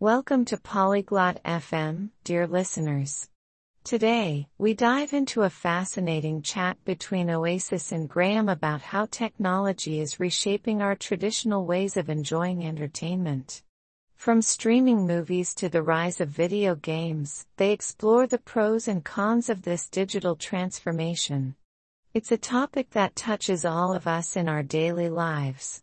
Welcome to Polyglot FM, dear listeners. Today, we dive into a fascinating chat between Oasis and Graham about how technology is reshaping our traditional ways of enjoying entertainment. From streaming movies to the rise of video games, they explore the pros and cons of this digital transformation. It's a topic that touches all of us in our daily lives.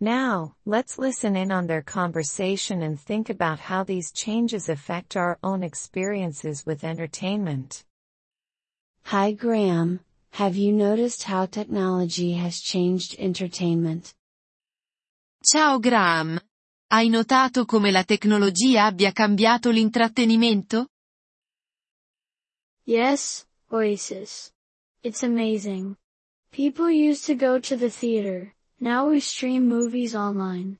Now, let's listen in on their conversation and think about how these changes affect our own experiences with entertainment. Hi Graham, have you noticed how technology has changed entertainment? Ciao Graham. Hai notato come la tecnologia abbia cambiato l'intrattenimento? Yes, Oasis. It's amazing. People used to go to the theater, now we stream movies online.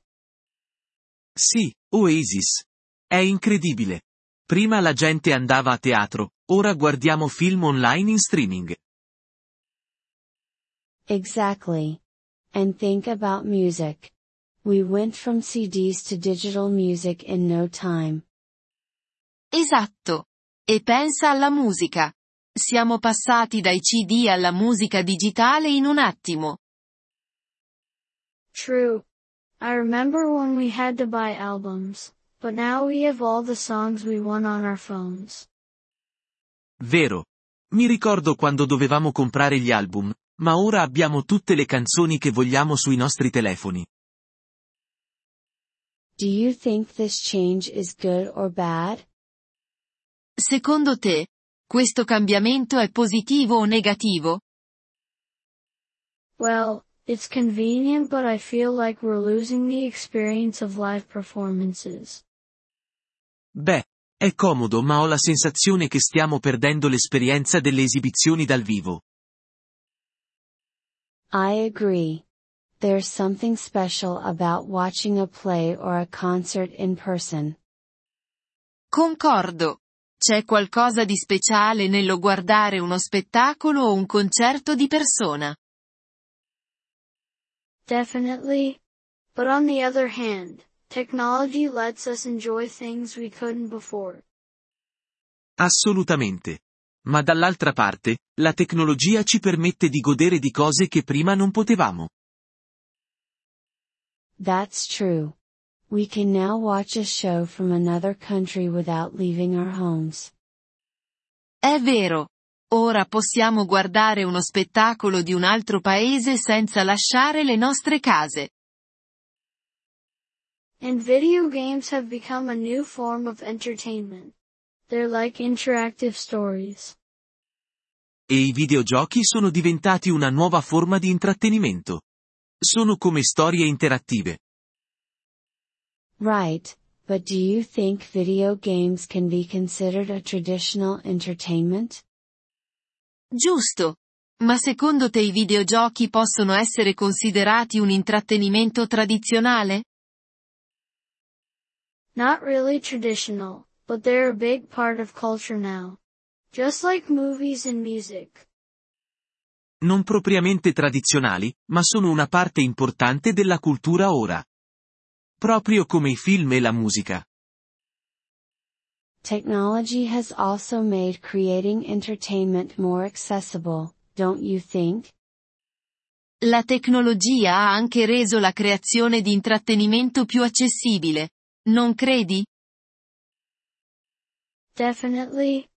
Sì, Oasis. È incredibile. Prima la gente andava a teatro, ora guardiamo film online in streaming. Exactly. And think about music. We went from CDs to digital music in no time. Esatto. E pensa alla musica. Siamo passati dai CD alla musica digitale in un attimo. True. I remember when we had to buy albums, but now we have all the songs we want on our phones. Vero. Mi ricordo quando dovevamo comprare gli album, ma ora abbiamo tutte le canzoni che vogliamo sui nostri telefoni. Do you think this change is good or bad? Secondo te, questo cambiamento è positivo o negativo? Well, it's convenient but I feel like we're losing the experience of live performances. Beh, è comodo ma ho la sensazione che stiamo perdendo l'esperienza delle esibizioni dal vivo. I agree. There's something special about watching a play or a concert in person. Concordo. C'è qualcosa di speciale nello guardare uno spettacolo o un concerto di persona. Definitely. But on the other hand, technology lets us enjoy things we couldn't before. Assolutamente. Ma dall'altra parte, la tecnologia ci permette di godere di cose che prima non potevamo. That's true. We can now watch a show from another country without leaving our homes. È vero. Ora possiamo guardare uno spettacolo di un altro paese senza lasciare le nostre case. And video games have become a new form of entertainment. They're like interactive stories. E i videogiochi sono diventati una nuova forma di intrattenimento. Sono come storie interattive. Right, but do you think video games can be considered a traditional entertainment? Giusto. Ma secondo te i videogiochi possono essere considerati un intrattenimento tradizionale? Not really traditional, but they're a big part of culture now. Just like movies and music. Non propriamente tradizionali, ma sono una parte importante della cultura ora. Proprio come i film e la musica. Technology has also made creating entertainment more accessible, don't you think? La tecnologia ha anche reso la creazione di intrattenimento più accessibile. Non credi? Definitely.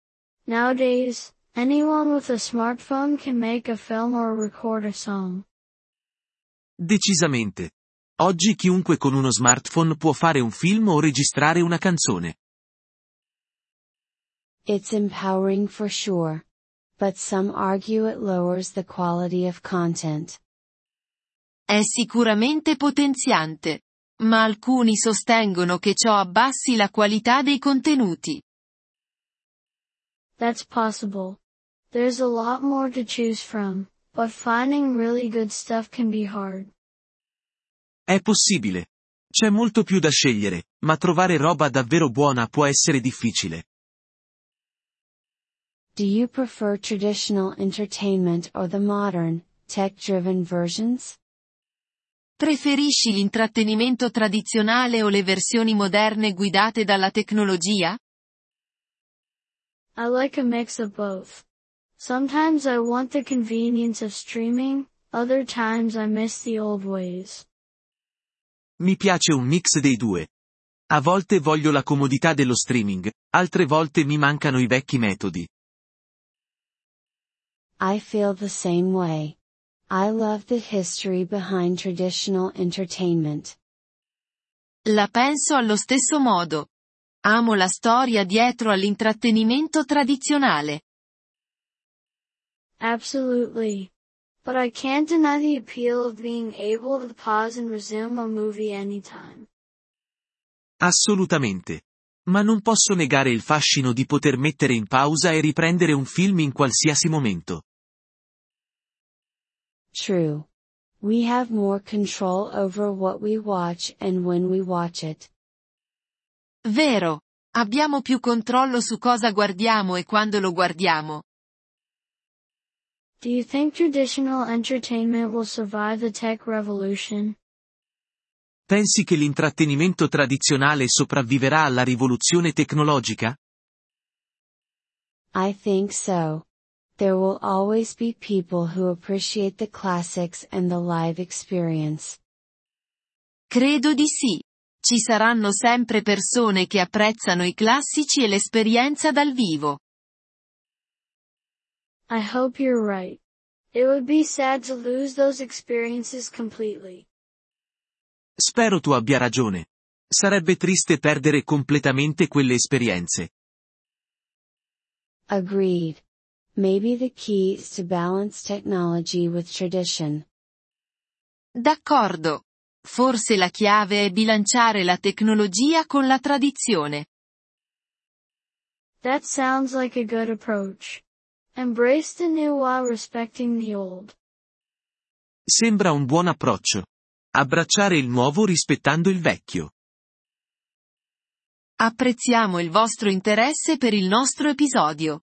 Nowadays, anyone with a smartphone can make a film or record a song. Decisamente. Oggi chiunque con uno smartphone può fare un film o registrare una canzone. It's empowering for sure. But some argue it lowers the quality of content. È sicuramente potenziante. Ma alcuni sostengono che ciò abbassi la qualità dei contenuti. That's possible. There's a lot more to choose from, but finding really good stuff can be hard. È possibile. C'è molto più da scegliere, ma trovare roba davvero buona può essere difficile. Do you prefer traditional entertainment or the modern, tech-driven versions? Preferisci l'intrattenimento tradizionale o le versioni moderne guidate dalla tecnologia? I like a mix of both. Sometimes I want the convenience of streaming, other times I miss the old ways. Mi piace un mix dei due. A volte voglio la comodità dello streaming, altre volte mi mancano i vecchi metodi. I feel the same way. I love the history behind traditional entertainment. La penso allo stesso modo. Amo la storia dietro all'intrattenimento tradizionale. Absolutely. But I can't deny the appeal of being able to pause and resume a movie anytime. Assolutamente. Ma non posso negare il fascino di poter mettere in pausa e riprendere un film in qualsiasi momento. True. We have more control over what we watch and when we watch it. Vero. Abbiamo più controllo su cosa guardiamo e quando lo guardiamo. Do you think traditional entertainment will survive the tech revolution? Pensi che l'intrattenimento tradizionale sopravviverà alla rivoluzione tecnologica? I think so. There will always be people who appreciate the classics and the live experience. Credo di sì. Ci saranno sempre persone che apprezzano i classici e l'esperienza dal vivo. I hope you're right. It would be sad to lose those experiences completely. Spero tu abbia ragione. Sarebbe triste perdere completamente quelle esperienze. Agreed. Maybe the key is to balance technology with tradition. D'accordo. Forse la chiave è bilanciare la tecnologia con la tradizione. That sounds like a good approach. Embrace the new while respecting the old. Sembra un buon approccio. Abbracciare il nuovo rispettando il vecchio. Apprezziamo il vostro interesse per il nostro episodio.